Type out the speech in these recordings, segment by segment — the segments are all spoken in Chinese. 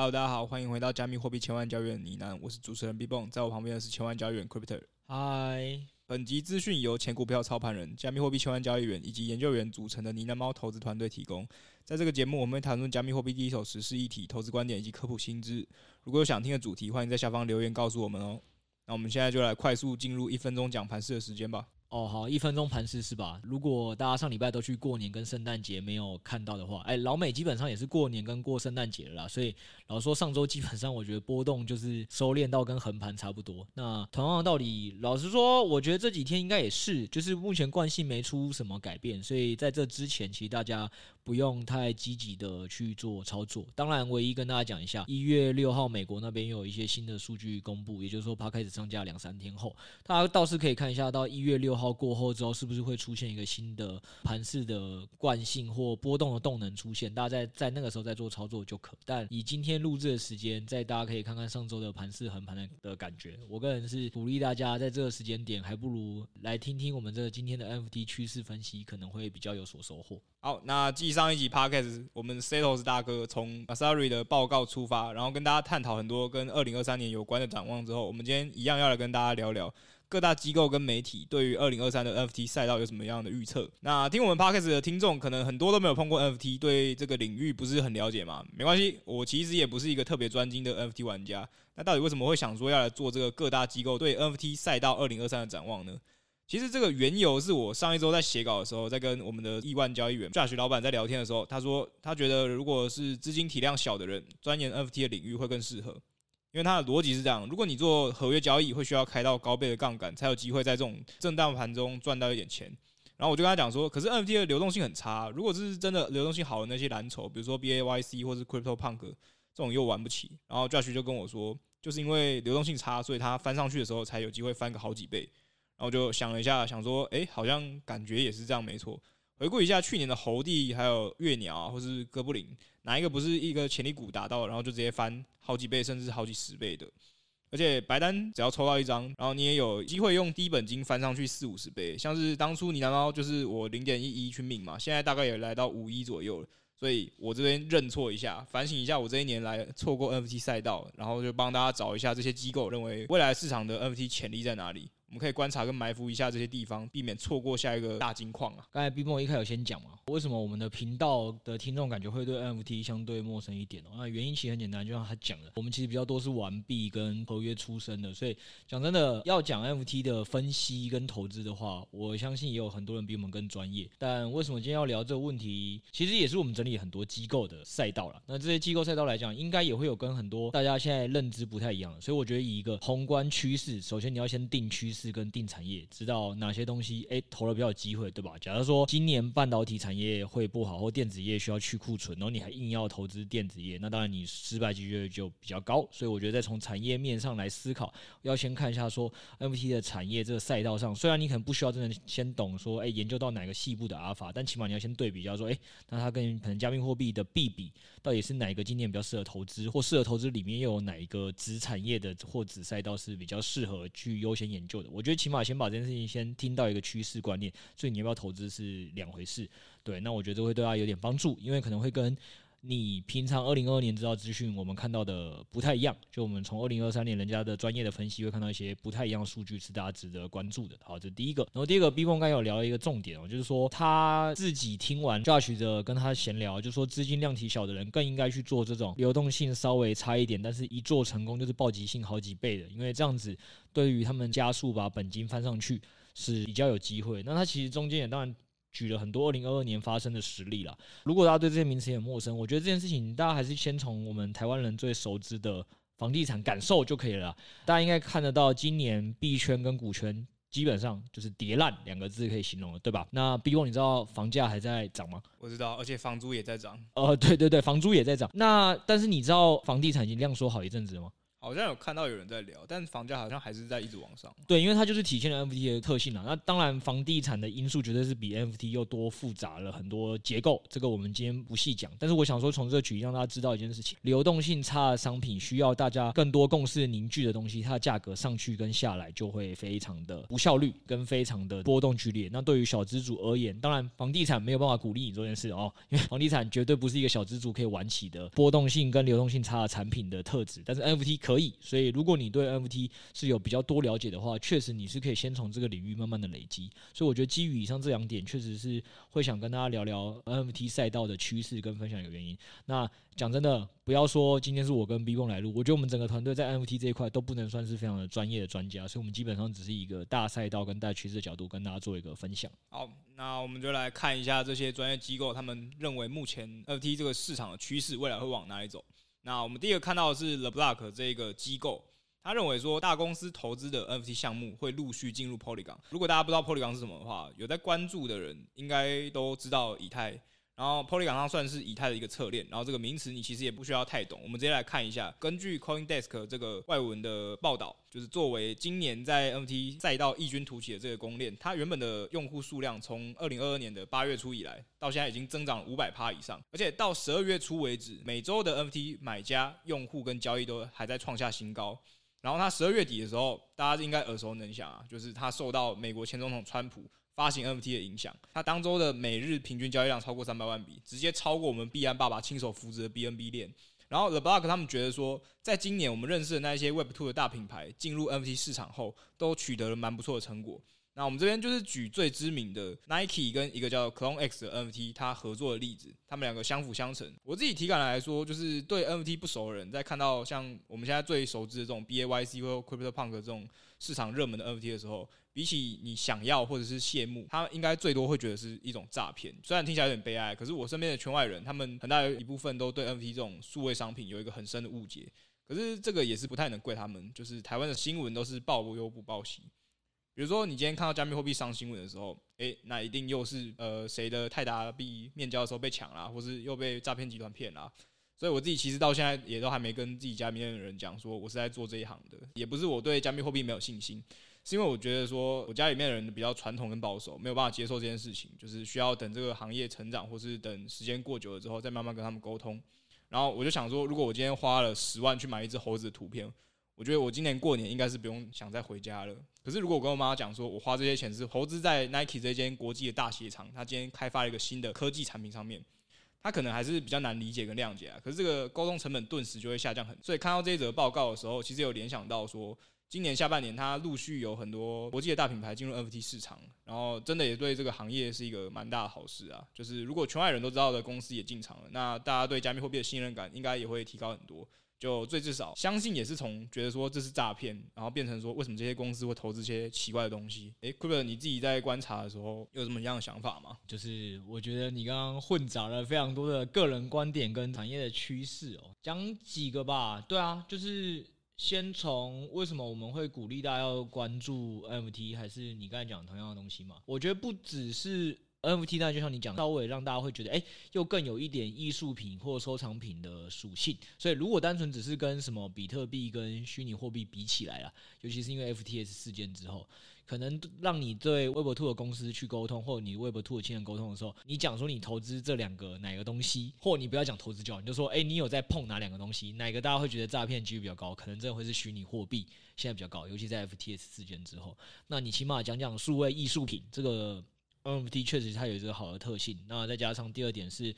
Hello，大家好，欢迎回到加密货币千万交易员呢喃，我是主持人 B 蹦，在我旁边的是千万交易员 Cryptor。嗨，本集资讯由前股票操盘人、加密货币千万交易员以及研究员组成的呢喃猫投资团队提供。在这个节目，我们会谈论加密货币第一手时事议题、投资观点以及科普新知。如果有想听的主题，欢迎在下方留言告诉我们哦。那我们现在就来快速进入一分钟讲盘式的时间吧。哦，好，一分钟盘势是吧？如果大家上礼拜都去过年跟圣诞节没有看到的话，哎，老美基本上也是过年跟过圣诞节了啦。所以老实说，上周基本上我觉得波动就是收敛到跟横盘差不多。那同样的道理，老实说，我觉得这几天应该也是，就是目前惯性没出什么改变。所以在这之前，其实大家不用太积极的去做操作。当然，唯一跟大家讲一下，一月六号美国那边又有一些新的数据公布，也就是说，它开始上架两三天后，大家倒是可以看一下到一月六号。过后之后，是不是会出现一个新的盘势的惯性或波动的动能出现？大家在在那个时候再做操作就可。但以今天录制的时间，在大家可以看看上周的盘势横盘的的感觉。我个人是鼓励大家在这个时间点，还不如来听听我们这个今天的 NFT 趋势分析，可能会比较有所收获。好，那继上一集 Podcast，我们 Setos 大哥从 Messari 的报告出发，然后跟大家探讨很多跟二零二三年有关的展望之后，我们今天一样要来跟大家聊聊。各大机构跟媒体对于二零二三的 NFT 赛道有什么样的预测？那听我们 Podcast 的听众可能很多都没有碰过 NFT，对这个领域不是很了解嘛？没关系，我其实也不是一个特别专精的 NFT 玩家。那到底为什么会想说要来做这个各大机构对 NFT 赛道二零二三的展望呢？其实这个缘由是我上一周在写稿的时候，在跟我们的亿万交易员 Josh 老板在聊天的时候，他说他觉得如果是资金体量小的人，钻研 NFT 的领域会更适合。因为它的逻辑是这样：如果你做合约交易，会需要开到高倍的杠杆，才有机会在这种震荡盘中赚到一点钱。然后我就跟他讲说，可是 NFT 的流动性很差，如果是真的流动性好的那些蓝筹，比如说 BAYC 或是 CryptoPunk 这种又玩不起。然后 Josh 就跟我说，就是因为流动性差，所以它翻上去的时候才有机会翻个好几倍。然后我就想了一下，想说，诶，好像感觉也是这样，没错。回顾一下去年的猴帝，还有月鸟啊，或是哥布林，哪一个不是一个潜力股达到，然后就直接翻好几倍，甚至好几十倍的？而且白单只要抽到一张，然后你也有机会用低本金翻上去四五十倍。像是当初你拿到就是我零点一一去命嘛，现在大概也来到五一左右了。所以我这边认错一下，反省一下我这一年来错过 NFT 赛道，然后就帮大家找一下这些机构认为未来市场的 NFT 潜力在哪里。我们可以观察跟埋伏一下这些地方，避免错过下一个大金矿啊！刚才 B 梦一开始有先讲嘛，为什么我们的频道的听众感觉会对 NFT 相对陌生一点哦？那原因其实很简单，就像他讲的，我们其实比较多是玩币跟合约出身的，所以讲真的，要讲 NFT 的分析跟投资的话，我相信也有很多人比我们更专业。但为什么今天要聊这个问题？其实也是我们整理很多机构的赛道了。那这些机构赛道来讲，应该也会有跟很多大家现在认知不太一样的，所以我觉得以一个宏观趋势，首先你要先定趋势。是跟定产业，知道哪些东西诶投了比较有机会，对吧？假如说今年半导体产业会不好，或电子业需要去库存，然后你还硬要投资电子业，那当然你失败几率就比较高。所以我觉得在从产业面上来思考，要先看一下说 MT 的产业这个赛道上，虽然你可能不需要真的先懂说诶研究到哪个细部的阿尔法，但起码你要先对比，一下说诶那它跟可能加密货币的币比，到底是哪个今年比较适合投资，或适合投资里面又有哪一个子产业的或子赛道是比较适合去优先研究的。我觉得起码先把这件事情先听到一个趋势观念，所以你要不要投资是两回事。对，那我觉得这会对他有点帮助，因为可能会跟你平常二零二二年知道资讯我们看到的不太一样。就我们从二零二三年人家的专业的分析会看到一些不太一样的数据，是大家值得关注的。好，这第一个。然后第二个，B 峰刚有聊了一个重点哦，就是说他自己听完 Josh 的跟他闲聊，就说资金量体小的人更应该去做这种流动性稍微差一点，但是一做成功就是暴击性好几倍的，因为这样子对于他们加速把本金翻上去是比较有机会。那他其实中间也当然。举了很多二零二二年发生的实例啦。如果大家对这些名词也很陌生，我觉得这件事情大家还是先从我们台湾人最熟知的房地产感受就可以了啦。大家应该看得到，今年币圈跟股圈基本上就是跌烂两个字可以形容了，对吧？那 B 哥，你知道房价还在涨吗？我知道，而且房租也在涨。呃，对对对，房租也在涨。那但是你知道房地产已经量缩好一阵子了吗？好像有看到有人在聊，但房价好像还是在一直往上。对，因为它就是体现了 NFT 的特性啊。那当然，房地产的因素绝对是比 NFT 又多复杂了很多结构，这个我们今天不细讲。但是我想说，从这个举例让大家知道一件事情：流动性差的商品需要大家更多共识凝聚的东西，它的价格上去跟下来就会非常的无效率，跟非常的波动剧烈。那对于小资主而言，当然房地产没有办法鼓励你这件事哦，因为房地产绝对不是一个小资主可以玩起的波动性跟流动性差的产品的特质。但是 NFT 可可以，所以如果你对 NFT 是有比较多了解的话，确实你是可以先从这个领域慢慢的累积。所以我觉得基于以上这两点，确实是会想跟大家聊聊 NFT 赛道的趋势跟分享的原因。那讲真的，不要说今天是我跟 B 蹦来录，我觉得我们整个团队在 NFT 这一块都不能算是非常的专业的专家，所以我们基本上只是一个大赛道跟大趋势的角度跟大家做一个分享。好，那我们就来看一下这些专业机构他们认为目前 NFT 这个市场的趋势未来会往哪里走。那我们第一个看到的是 The Block 这个机构。他认为说，大公司投资的 NFT 项目会陆续进入 Polygon。如果大家不知道 Polygon 是什么的话，有在关注的人应该都知道以太。然后 Polygon 上算是以太的一个侧链，然后这个名词你其实也不需要太懂，我们直接来看一下。根据 CoinDesk 这个外文的报道，就是作为今年在 NFT 赛道异军突起的这个公链，它原本的用户数量从二零二二年的八月初以来，到现在已经增长五百趴以上，而且到十二月初为止，每周的 NFT 买家、用户跟交易都还在创下新高。然后他十二月底的时候，大家应该耳熟能详啊，就是他受到美国前总统川普发行 NFT 的影响，它当周的每日平均交易量超过三百万笔，直接超过我们币安爸爸亲手扶植的 BNB 链。然后 The Block 他们觉得说，在今年我们认识的那些 Web2 的大品牌进入 NFT 市场后，都取得了蛮不错的成果。那我们这边就是举最知名的 Nike 跟一个叫 Clone X 的 NFT，它合作的例子，他们两个相辅相成。我自己体感来说，就是对 NFT 不熟的人，在看到像我们现在最熟知的这种 BAYC 或 CryptoPunk 这种市场热门的 NFT 的时候，比起你想要或者是羡慕，他应该最多会觉得是一种诈骗。虽然听起来有点悲哀，可是我身边的圈外人，他们很大一部分都对 NFT 这种数位商品有一个很深的误解。可是这个也是不太能怪他们，就是台湾的新闻都是报忧不报喜。比如说，你今天看到加密货币上新闻的时候，诶，那一定又是呃谁的泰达币面交的时候被抢啦，或是又被诈骗集团骗啦。所以我自己其实到现在也都还没跟自己家里面的人讲说我是在做这一行的，也不是我对加密货币没有信心，是因为我觉得说我家里面的人比较传统跟保守，没有办法接受这件事情，就是需要等这个行业成长，或是等时间过久了之后再慢慢跟他们沟通。然后我就想说，如果我今天花了十万去买一只猴子的图片。我觉得我今年过年应该是不用想再回家了。可是如果我跟我妈讲说，我花这些钱是猴子在 Nike 这间国际的大鞋厂，他今天开发了一个新的科技产品上面，他可能还是比较难理解跟谅解啊。可是这个沟通成本顿时就会下降很多。所以看到这一则报告的时候，其实有联想到说，今年下半年它陆续有很多国际的大品牌进入 NFT 市场，然后真的也对这个行业是一个蛮大的好事啊。就是如果圈外人都知道的公司也进场了，那大家对加密货币的信任感应该也会提高很多。就最至少相信也是从觉得说这是诈骗，然后变成说为什么这些公司会投资这些奇怪的东西？诶，Crypto 你自己在观察的时候有什么样的想法吗？就是我觉得你刚刚混杂了非常多的个人观点跟产业的趋势哦，讲几个吧。对啊，就是先从为什么我们会鼓励大家要关注 MT，还是你刚才讲同样的东西嘛？我觉得不只是。NFT 呢，就像你讲，稍微让大家会觉得，哎、又更有一点艺术品或收藏品的属性。所以，如果单纯只是跟什么比特币跟虚拟货币比起来啊，尤其是因为 FTS 事件之后，可能让你对 Web Two 的公司去沟通，或你 Web Two 的亲人沟通的时候，你讲说你投资这两个哪个东西，或你不要讲投资就好，你就说，哎、你有在碰哪两个东西，哪个大家会觉得诈骗几率比较高？可能真的会是虚拟货币，现在比较高，尤其在 FTS 事件之后，那你起码讲讲数位艺术品这个。NFT 确实它有一个好的特性，那再加上第二点是，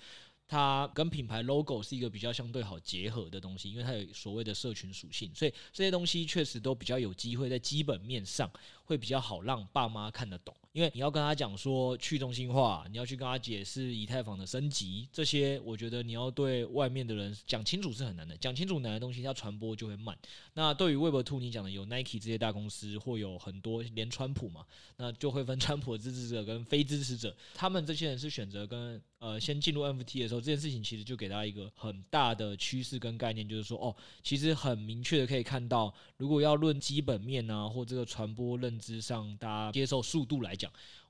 它跟品牌 logo 是一个比较相对好结合的东西，因为它有所谓的社群属性，所以这些东西确实都比较有机会在基本面上会比较好让爸妈看得懂。因为你要跟他讲说去中心化，你要去跟他解释以太坊的升级，这些我觉得你要对外面的人讲清楚是很难的。讲清楚难的东西，它传播就会慢。那对于 Web2，你讲的有 Nike 这些大公司，或有很多连川普嘛，那就会分 川普的支持者跟非支持者。他们这些人是选择跟呃先进入 NFT 的时候，这件事情其实就给大家一个很大的趋势跟概念，就是说哦，其实很明确的可以看到，如果要论基本面啊或这个传播认知上，大家接受速度来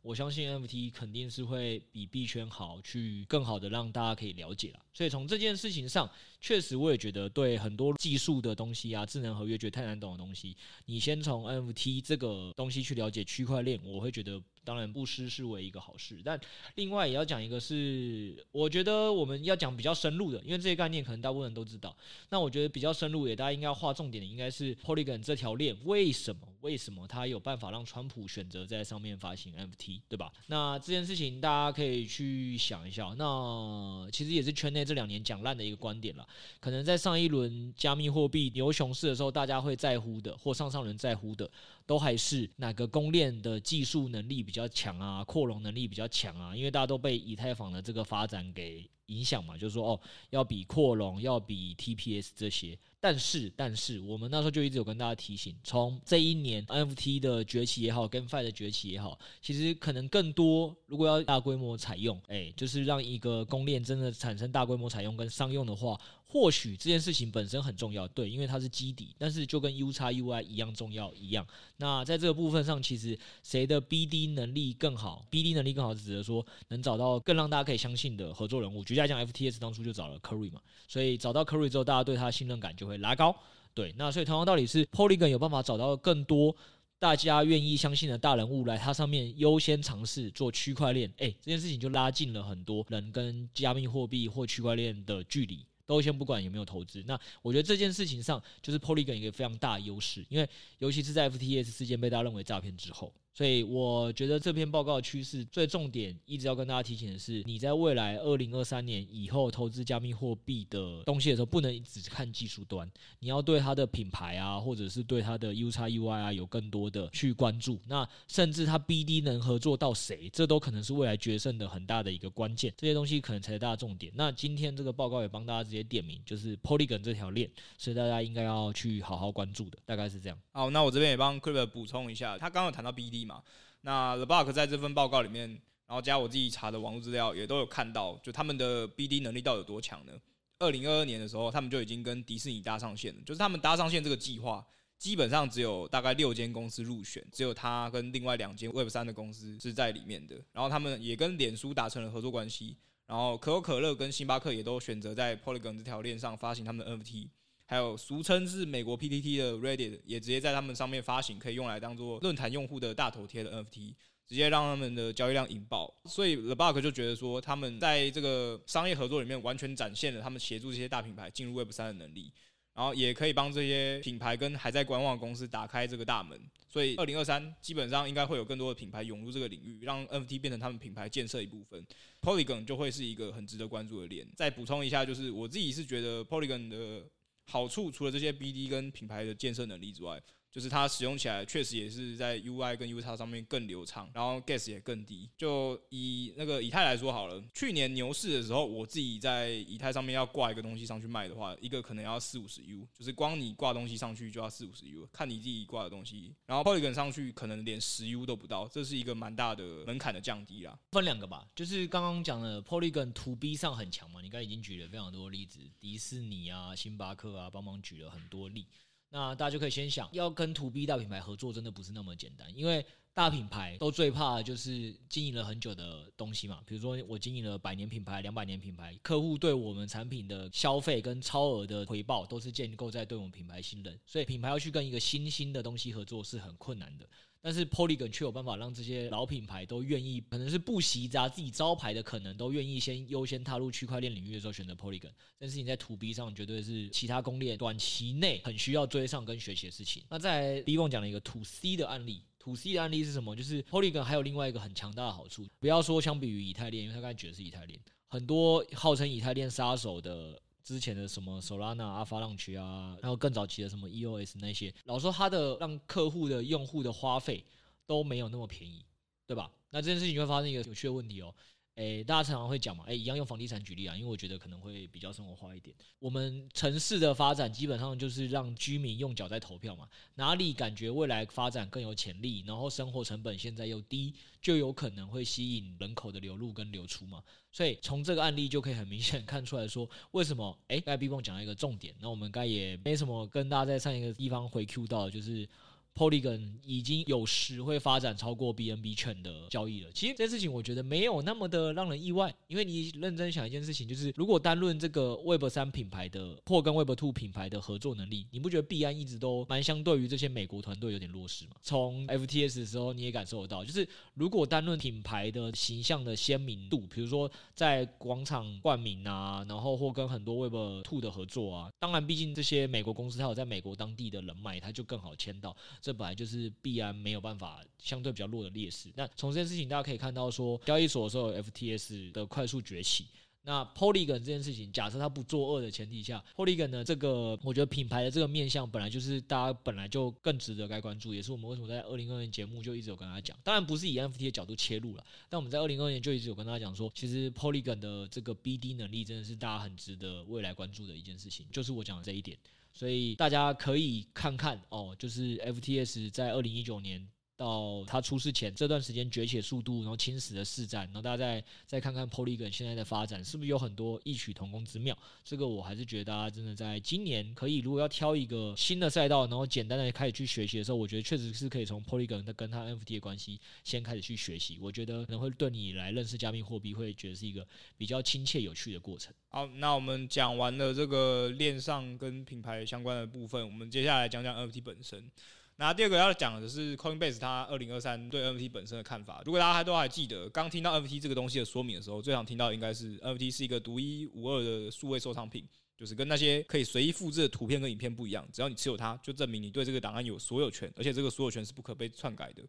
我相信 NFT 肯定是会比币圈好，去更好的让大家可以了解了。所以从这件事情上，确实我也觉得对很多技术的东西啊，智能合约觉得太难懂的东西，你先从 NFT 这个东西去了解区块链，我会觉得。当然不失是为一个好事，但另外也要讲一个是，我觉得我们要讲比较深入的，因为这些概念可能大部分人都知道。那我觉得比较深入也，大家应该要划重点的，应该是 Polygon 这条链为什么为什么它有办法让川普选择在上面发行 NFT，对吧？那这件事情大家可以去想一下。那其实也是圈内这两年讲烂的一个观点了。可能在上一轮加密货币牛熊市的时候，大家会在乎的，或上上轮在乎的。都还是哪个公链的技术能力比比较强啊，扩容能力比较强啊？因为大家都被以太坊的这个发展给影响嘛，就是说哦，要比扩容，要比 TPS 这些。但是，但是我们那时候就一直有跟大家提醒，从这一年 NFT 的崛起也好跟 Fi 的崛起也好，其实可能更多，如果要大规模采用，哎，就是让一个公链真的产生大规模采用跟商用的话。或许这件事情本身很重要，对，因为它是基底，但是就跟 U 叉 UI 一样重要一样。那在这个部分上，其实谁的 BD 能力更好？BD 能力更好，指的说能找到更让大家可以相信的合作人物。举例来讲，FTS 当初就找了 Curry 嘛，所以找到 Curry 之后，大家对他的信任感就会拉高。对，那所以同样道理是，Polygon 有办法找到更多大家愿意相信的大人物来它上面优先尝试做区块链，诶，这件事情就拉近了很多人跟加密货币或区块链的距离。都先不管有没有投资，那我觉得这件事情上就是 Polygon 一个非常大的优势，因为尤其是在 FTS 事件被大家认为诈骗之后。所以我觉得这篇报告的趋势最重点，一直要跟大家提醒的是，你在未来二零二三年以后投资加密货币的东西的时候，不能只看技术端，你要对它的品牌啊，或者是对它的 U 叉 UI 啊，有更多的去关注。那甚至它 BD 能合作到谁，这都可能是未来决胜的很大的一个关键。这些东西可能才是大家重点。那今天这个报告也帮大家直接点名，就是 Polygon 这条链所以大家应该要去好好关注的，大概是这样。好，那我这边也帮 c r i p 补充一下，他刚刚有谈到 BD。嘛，那 The Bug 在这份报告里面，然后加我自己查的网络资料，也都有看到，就他们的 BD 能力到底有多强呢？二零二二年的时候，他们就已经跟迪士尼搭上线了，就是他们搭上线这个计划，基本上只有大概六间公司入选，只有他跟另外两间 Web 三的公司是在里面的。然后他们也跟脸书达成了合作关系，然后可口可乐跟星巴克也都选择在 Polygon 这条链上发行他们的 NFT。还有俗称是美国 PTT 的 Reddit 也直接在他们上面发行，可以用来当做论坛用户的大头贴的 NFT，直接让他们的交易量引爆。所以 The Block 就觉得说，他们在这个商业合作里面完全展现了他们协助这些大品牌进入 Web 三的能力，然后也可以帮这些品牌跟还在观望的公司打开这个大门。所以二零二三基本上应该会有更多的品牌涌入这个领域，让 NFT 变成他们品牌建设一部分。Polygon 就会是一个很值得关注的链。再补充一下，就是我自己是觉得 Polygon 的。好处除了这些 BD 跟品牌的建设能力之外，就是它使用起来确实也是在 UI 跟 UX 上面更流畅，然后 Gas 也更低。就以那个以太来说好了，去年牛市的时候，我自己在以太上面要挂一个东西上去卖的话，一个可能要四五十 U，就是光你挂东西上去就要四五十 U，看你自己挂的东西。然后 Polygon 上去可能连十 U 都不到，这是一个蛮大的门槛的降低啦。分两个吧，就是刚刚讲的 Polygon To B 上很强嘛，你刚才已经举了非常多例子，迪士尼啊、星巴克啊，帮忙举了很多例。那大家就可以先想，要跟 To B 大品牌合作，真的不是那么简单，因为大品牌都最怕的就是经营了很久的东西嘛。比如说我经营了百年品牌、两百年品牌，客户对我们产品的消费跟超额的回报，都是建构在对我们品牌信任，所以品牌要去跟一个新兴的东西合作是很困难的。但是 Polygon 却有办法让这些老品牌都愿意，可能是不惜砸自己招牌的，可能都愿意先优先踏入区块链领域的时候选择 Polygon。但是你在 To B 上绝对是其他公链短期内很需要追上跟学习的事情。那在 B 梦讲了一个 To C 的案例，To C 的案例是什么？就是 Polygon 还有另外一个很强大的好处，不要说相比于以太链，因为他刚才举的是以太链，很多号称以太链杀手的。之前的什么 Solana、Avalanche 啊，还有更早期的什么 EOS 那些，老说它的让客户的用户的花费都没有那么便宜，对吧？那这件事情就会发生一个有趣的问题哦。诶，大家常常会讲嘛，诶，一样用房地产举例啊，因为我觉得可能会比较生活化一点。我们城市的发展基本上就是让居民用脚在投票嘛，哪里感觉未来发展更有潜力，然后生活成本现在又低，就有可能会吸引人口的流入跟流出嘛。所以从这个案例就可以很明显看出来说，为什么？诶，刚才 B 泵讲了一个重点，那我们刚才也没什么跟大家在上一个地方回 Q 到，就是。Polygon 已经有时会发展超过 BNB 券的交易了。其实这件事情我觉得没有那么的让人意外，因为你认真想一件事情，就是如果单论这个 Web 三品牌的或跟 Web Two 品牌的合作能力，你不觉得币安一直都蛮相对于这些美国团队有点弱势吗？从 FTS 的时候你也感受得到，就是如果单论品牌的形象的鲜明度，比如说在广场冠名啊，然后或跟很多 Web Two 的合作啊，当然毕竟这些美国公司它有在美国当地的人脉，它就更好签到。这本来就是必然没有办法相对比较弱的劣势。那从这件事情大家可以看到，说交易所的时候有 FTS 的快速崛起。那 Polygon 这件事情，假设它不作恶的前提下，Polygon 呢，这个我觉得品牌的这个面向本来就是大家本来就更值得该关注，也是我们为什么在二零二二年节目就一直有跟大家讲。当然不是以 NFT 的角度切入了，但我们在二零二二年就一直有跟大家讲说，其实 Polygon 的这个 BD 能力真的是大家很值得未来关注的一件事情，就是我讲的这一点。所以大家可以看看哦，就是 FTS 在二零一九年。到他出事前这段时间崛起的速度，然后侵蚀的市占，然后大家再再看看 Polygon 现在的发展，是不是有很多异曲同工之妙？这个我还是觉得大家真的在今年可以，如果要挑一个新的赛道，然后简单的开始去学习的时候，我觉得确实是可以从 Polygon 的跟它 NFT 的关系先开始去学习。我觉得可能会对你来认识加密货币，会觉得是一个比较亲切有趣的过程。好，那我们讲完了这个链上跟品牌相关的部分，我们接下来讲讲 NFT 本身。那第二个要讲的是 Coinbase 它二零二三对 NFT 本身的看法。如果大家还都还记得，刚听到 NFT 这个东西的说明的时候，最常听到应该是 NFT 是一个独一无二的数位收藏品，就是跟那些可以随意复制的图片跟影片不一样，只要你持有它，就证明你对这个档案有所有权，而且这个所有权是不可被篡改的。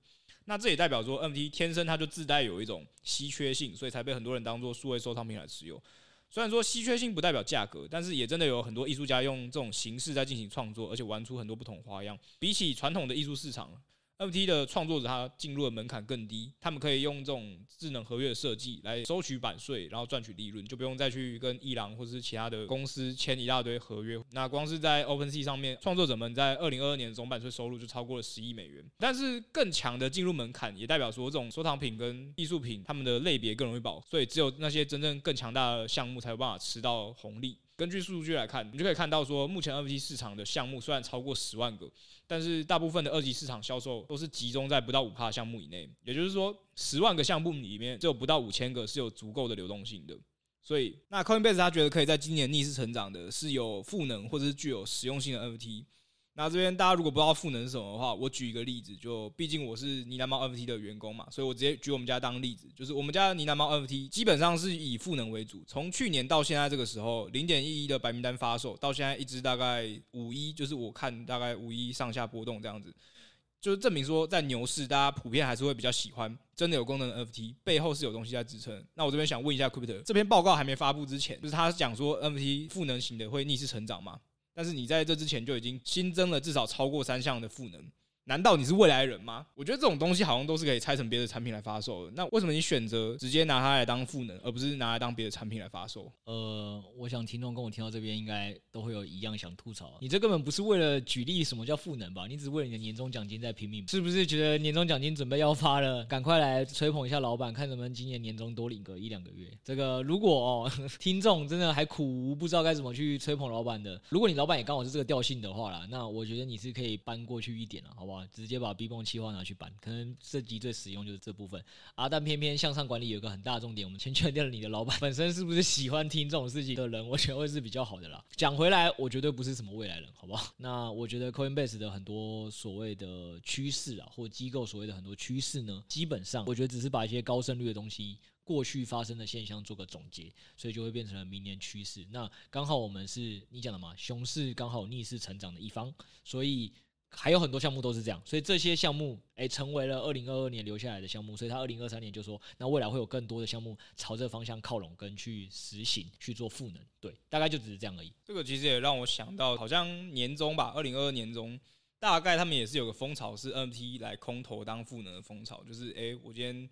那这也代表说 NFT 天生它就自带有一种稀缺性，所以才被很多人当做数位收藏品来持有。虽然说稀缺性不代表价格，但是也真的有很多艺术家用这种形式在进行创作，而且玩出很多不同花样。比起传统的艺术市场。NFT 的创作者他进入的门槛更低，他们可以用这种智能合约的设计来收取版税，然后赚取利润，就不用再去跟艺廊或者是其他的公司签一大堆合约。那光是在 OpenSea 上面，创作者们在二零二二年的总版税收入就超过了十亿美元。但是更强的进入门槛，也代表说这种收藏品跟艺术品，他们的类别更容易饱，所以只有那些真正更强大的项目才有办法吃到红利。根据数据来看，你就可以看到说，目前二级市场的项目虽然超过十万个，但是大部分的二级市场销售都是集中在不到五趴项目以内。也就是说，十万个项目里面，只有不到五千个是有足够的流动性的。所以，那 Coinbase 他觉得可以在今年逆势成长的，是有赋能或者是具有实用性的 NFT。那这边大家如果不知道赋能是什么的话，我举一个例子，就毕竟我是呢喃猫 NFT 的员工嘛，所以我直接举我们家当例子，就是我们家的呢喃猫 NFT 基本上是以赋能为主，从去年到现在这个时候，零点一一的白名单发售到现在一直大概五一，就是我看大概五一上下波动这样子，就是证明说在牛市大家普遍还是会比较喜欢真的有功能的 NFT，背后是有东西在支撑。那我这边想问一下 Crypto，这篇报告还没发布之前，就是他讲说 NFT 赋能型的会逆势成长吗？但是你在这之前就已经新增了至少超过三项的赋能。难道你是未来人吗？我觉得这种东西好像都是可以拆成别的产品来发售的。那为什么你选择直接拿它来当赋能，而不是拿来当别的产品来发售？呃，我想听众跟我听到这边应该都会有一样想吐槽。你这根本不是为了举例什么叫赋能吧？你只是为了你的年终奖金在拼命，是不是觉得年终奖金准备要发了，赶快来吹捧一下老板，看能不能今年年终多领个一两个月？这个如果哦，听众真的还苦无不知道该怎么去吹捧老板的，如果你老板也刚好是这个调性的话啦，那我觉得你是可以搬过去一点了，好不好？直接把 B bomb 企划拿去搬，可能这集最实用就是这部分啊。但偏偏向上管理有个很大的重点，我们先确定了你的老板 本身是不是喜欢听这种事情的人，我觉得会是比较好的啦。讲回来，我绝对不是什么未来人，好不好？那我觉得 Coinbase 的很多所谓的趋势啊，或机构所谓的很多趋势呢，基本上我觉得只是把一些高胜率的东西、过去发生的现象做个总结，所以就会变成了明年趋势。那刚好我们是你讲的嘛，熊市刚好逆势成长的一方，所以。还有很多项目都是这样，所以这些项目诶成为了二零二二年留下来的项目，所以他二零二三年就说，那未来会有更多的项目朝这个方向靠拢跟去实行去做赋能，对，大概就只是这样而已。这个其实也让我想到，好像年终吧，二零二二年中，大概他们也是有个风潮是 NFT 来空投当赋能的风潮，就是诶，我今天。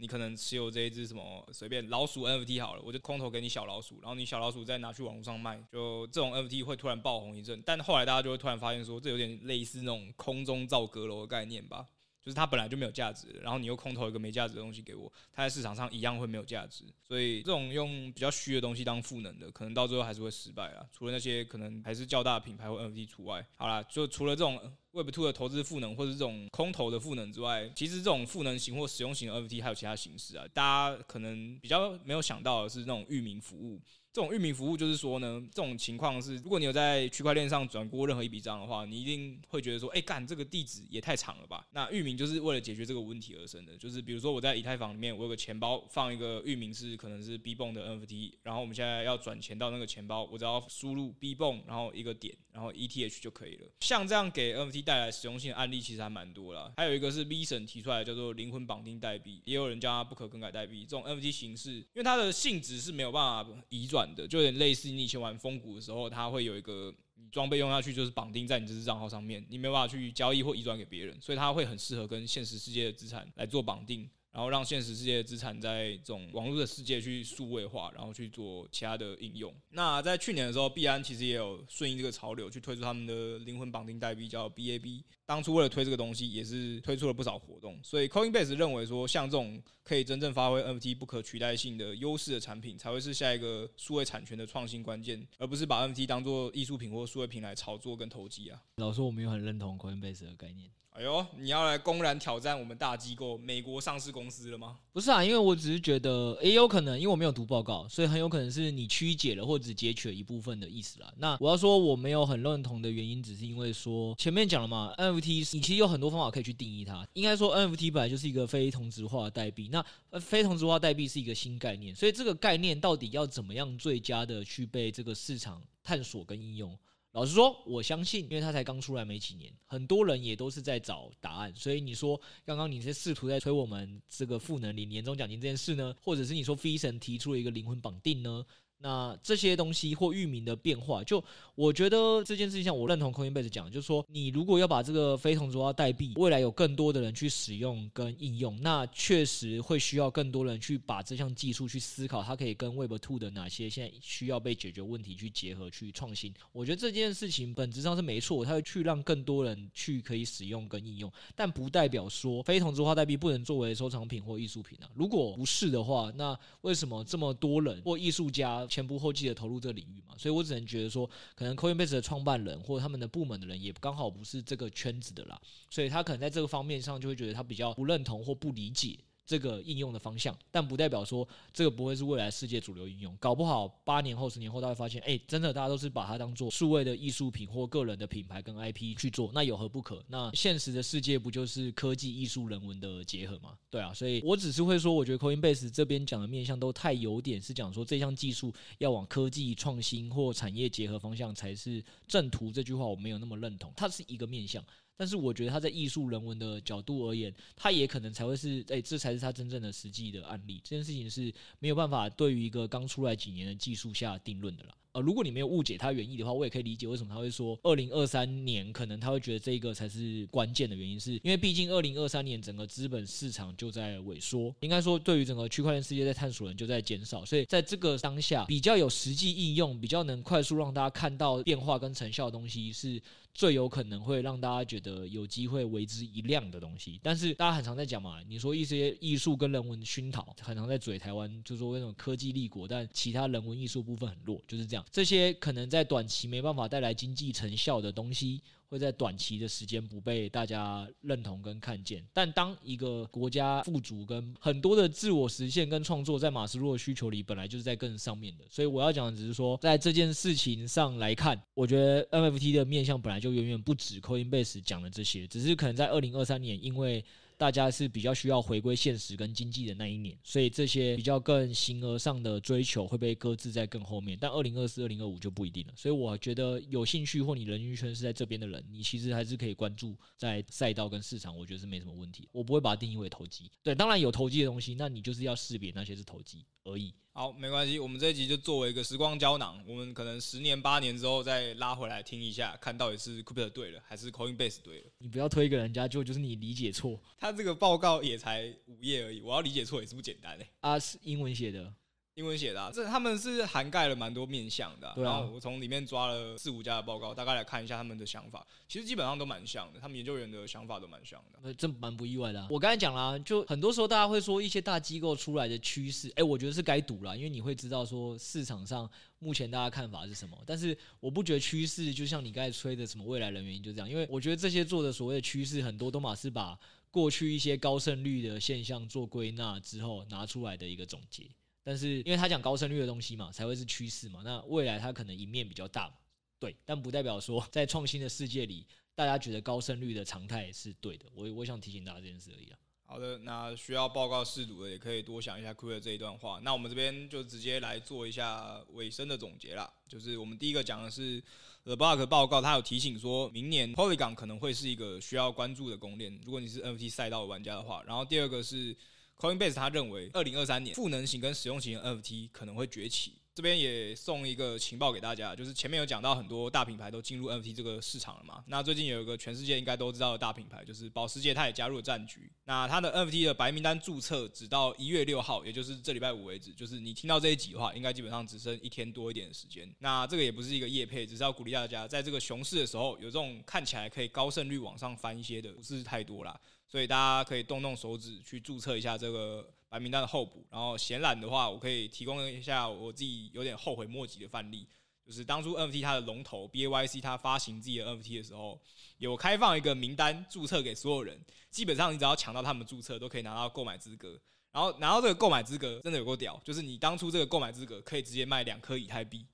你可能持有这一只什么随便老鼠 NFT 好了，我就空投给你小老鼠，然后你小老鼠再拿去网络上卖，就这种 NFT 会突然爆红一阵。但后来大家就会突然发现说，这有点类似那种空中造阁楼的概念吧，就是它本来就没有价值，然后你又空投一个没价值的东西给我，它在市场上一样会没有价值。所以这种用比较虚的东西当赋能的，可能到最后还是会失败啊。除了那些可能还是较大的品牌或 NFT 除外，好啦，就除了这种 Web Two 的投资赋能或者这种空投的赋能之外，其实这种赋能型或使用型的 NFT 还有其他形式啊。大家可能比较没有想到的是那种域名服务。这种域名服务就是说呢，这种情况是，如果你有在区块链上转过任何一笔账的话，你一定会觉得说，哎，干这个地址也太长了吧？那域名就是为了解决这个问题而生的。就是比如说我在以太坊里面，我有个钱包放一个域名是可能是 B b o n 的 NFT，然后我们现在要转钱到那个钱包，我只要输入 B b o n 然后一个点，然后 ETH 就可以了。像这样给 NFT 带来实用性的案例其实还蛮多啦。还有一个是 Vison 提出来的叫做灵魂绑定代币，也有人叫它不可更改代币。这种 NFT 形式，因为它的性质是没有办法移转的，就有点类似。你以前玩风谷的时候，它会有一个你装备用下去就是绑定在你这支账号上面，你没有办法去交易或移转给别人，所以它会很适合跟现实世界的资产来做绑定。然后让现实世界的资产在这种网络的世界去数位化，然后去做其他的应用。那在去年的时候，币安其实也有顺应这个潮流，去推出他们的灵魂绑定代币叫 BAB。当初为了推这个东西，也是推出了不少活动。所以 Coinbase 认为说，像这种可以真正发挥 NFT 不可取代性的优势的产品，才会是下一个数位产权的创新关键，而不是把 NFT 当做艺术品或数位品来炒作跟投机啊。老实说，我没有很认同 Coinbase 的概念。哎呦，你要来公然挑战我们大机构美国上市公司了吗？不是啊，因为我只是觉得也有可能，因为我没有读报告，所以很有可能是你曲解了或者截取了一部分的意思啦。那我要说我没有很认同的原因，只是因为说前面讲了嘛，NFT 你其实有很多方法可以去定义它。应该说 NFT 本来就是一个非同质化的代币，那非同质化代币是一个新概念，所以这个概念到底要怎么样最佳的去被这个市场探索跟应用？老实说，我相信，因为它才刚出来没几年，很多人也都是在找答案。所以你说，刚刚你是试图在催我们这个赋能领年终奖金这件事呢，或者是你说 Vison 提出了一个灵魂绑定呢？那这些东西或域名的变化，就我觉得这件事情上，我认同 Coinbase 讲，就是说，你如果要把这个非同质化代币未来有更多的人去使用跟应用，那确实会需要更多人去把这项技术去思考，它可以跟 Web Two 的哪些现在需要被解决问题去结合去创新。我觉得这件事情本质上是没错，它会去让更多人去可以使用跟应用，但不代表说非同质化代币不能作为收藏品或艺术品啊。如果不是的话，那为什么这么多人或艺术家？前仆后继的投入这个领域嘛，所以我只能觉得说，可能 Coinbase 的创办人或他们的部门的人也刚好不是这个圈子的啦，所以他可能在这个方面上就会觉得他比较不认同或不理解。这个应用的方向，但不代表说这个不会是未来世界主流应用。搞不好八年后、十年后，大家发现，哎，真的大家都是把它当做数位的艺术品或个人的品牌跟 IP 去做，那有何不可？那现实的世界不就是科技、艺术、人文的结合吗？对啊，所以我只是会说，我觉得 Coinbase 这边讲的面向都太有点是讲说这项技术要往科技创新或产业结合方向才是正途。这句话我没有那么认同，它是一个面向。但是我觉得他在艺术人文的角度而言，他也可能才会是，哎，这才是他真正的实际的案例。这件事情是没有办法对于一个刚出来几年的技术下定论的啦。呃，如果你没有误解他原意的话，我也可以理解为什么他会说二零二三年可能他会觉得这个才是关键的原因，是因为毕竟二零二三年整个资本市场就在萎缩，应该说对于整个区块链世界在探索人就在减少，所以在这个当下比较有实际应用、比较能快速让大家看到变化跟成效的东西，是最有可能会让大家觉得有机会为之一亮的东西。但是大家很常在讲嘛，你说一些艺术跟人文熏陶，很常在嘴台湾，就是说那种科技立国，但其他人文艺术部分很弱，就是这样。这些可能在短期没办法带来经济成效的东西，会在短期的时间不被大家认同跟看见。但当一个国家富足跟很多的自我实现跟创作，在马斯洛的需求里本来就是在更上面的。所以我要讲的只是说，在这件事情上来看，我觉得 NFT 的面向本来就远远不止 Coinbase 讲的这些，只是可能在二零二三年因为。大家是比较需要回归现实跟经济的那一年，所以这些比较更形而上的追求会被搁置在更后面。但二零二四、二零二五就不一定了。所以我觉得有兴趣或你人鱼圈是在这边的人，你其实还是可以关注在赛道跟市场，我觉得是没什么问题。我不会把它定义为投机。对，当然有投机的东西，那你就是要识别那些是投机而已。好，没关系，我们这一集就作为一个时光胶囊，我们可能十年八年之后再拉回来听一下，看到底是 Cooper 对了，还是 Coinbase 对了。你不要推给人家，就就是你理解错。他这个报告也才五页而已，我要理解错也是不简单嘞。啊，是英文写的。英文写的、啊，这他们是涵盖了蛮多面向的、啊。对啊、然后我从里面抓了四五家的报告，大概来看一下他们的想法。其实基本上都蛮像的，他们研究员的想法都蛮像的。这蛮不意外的、啊。我刚才讲了、啊，就很多时候大家会说一些大机构出来的趋势，哎，我觉得是该赌了，因为你会知道说市场上目前大家看法是什么。但是我不觉得趋势就像你刚才吹的什么未来人员就这样，因为我觉得这些做的所谓的趋势，很多都嘛是把过去一些高胜率的现象做归纳之后拿出来的一个总结。但是，因为他讲高胜率的东西嘛，才会是趋势嘛。那未来它可能赢面比较大嘛，对。但不代表说在创新的世界里，大家觉得高胜率的常态是对的。我我想提醒大家这件事而已啊。好的，那需要报告试读的也可以多想一下 Queer 这一段话。那我们这边就直接来做一下尾声的总结啦。就是我们第一个讲的是 The Block 报告，他有提醒说明年 Polygon 可能会是一个需要关注的公链，如果你是 NFT 赛道的玩家的话。然后第二个是。Coinbase 他认为，二零二三年赋能型跟实用型 NFT 可能会崛起。这边也送一个情报给大家，就是前面有讲到很多大品牌都进入 NFT 这个市场了嘛。那最近有一个全世界应该都知道的大品牌，就是保时捷，它也加入了战局。那它的 NFT 的白名单注册只到一月六号，也就是这礼拜五为止。就是你听到这一集的话，应该基本上只剩一天多一点的时间。那这个也不是一个业配，只是要鼓励大家，在这个熊市的时候，有这种看起来可以高胜率往上翻一些的，不是太多啦。所以大家可以动动手指去注册一下这个白名单的候补。然后闲懒的话，我可以提供一下我自己有点后悔莫及的范例，就是当初 NFT 它的龙头 BAYC 它发行自己的 NFT 的时候，有开放一个名单注册给所有人，基本上你只要抢到他们注册，都可以拿到购买资格。然后拿到这个购买资格，真的有够屌，就是你当初这个购买资格可以直接卖两颗以太币。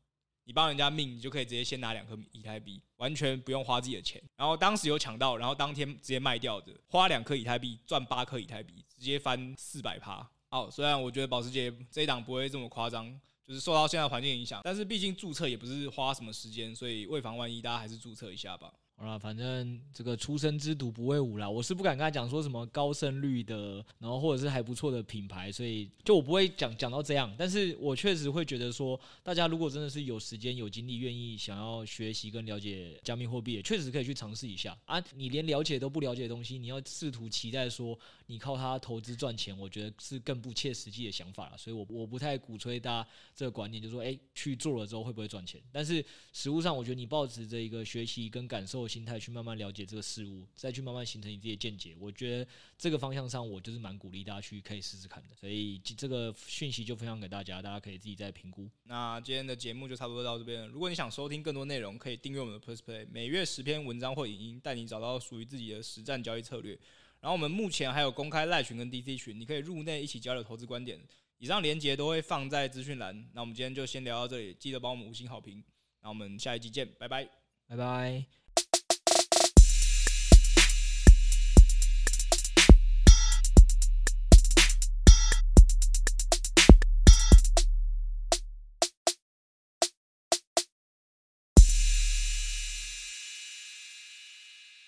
你帮人家命，你就可以直接先拿两颗以太币，完全不用花自己的钱。然后当时有抢到，然后当天直接卖掉的，花两颗以太币赚八颗以太币，直接翻四百趴。好，虽然我觉得保时捷这一档不会这么夸张，就是受到现在环境影响，但是毕竟注册也不是花什么时间，所以为防万一，大家还是注册一下吧。好了，反正这个初生之犊不畏虎啦，我是不敢跟他讲说什么高胜率的，然后或者是还不错的品牌，所以就我不会讲讲到这样。但是我确实会觉得说，大家如果真的是有时间、有精力、愿意想要学习跟了解加密货币，确实可以去尝试一下啊。你连了解都不了解的东西，你要试图期待说你靠它投资赚钱，我觉得是更不切实际的想法了。所以我我不太鼓吹大家这个观念，就是说，哎，去做了之后会不会赚钱？但是实物上，我觉得你抱持着一个学习跟感受。心态去慢慢了解这个事物，再去慢慢形成你自己的见解。我觉得这个方向上，我就是蛮鼓励大家去可以试试看的。所以这个讯息就分享给大家，大家可以自己再评估。那今天的节目就差不多到这边了。如果你想收听更多内容，可以订阅我们的 PressPlay，每月十篇文章或影音，带你找到属于自己的实战交易策略。然后我们目前还有公开赖群跟 DC 群，你可以入内一起交流投资观点。以上连结都会放在资讯栏。那我们今天就先聊到这里，记得帮我们五星好评。那我们下一集见，拜拜，拜拜。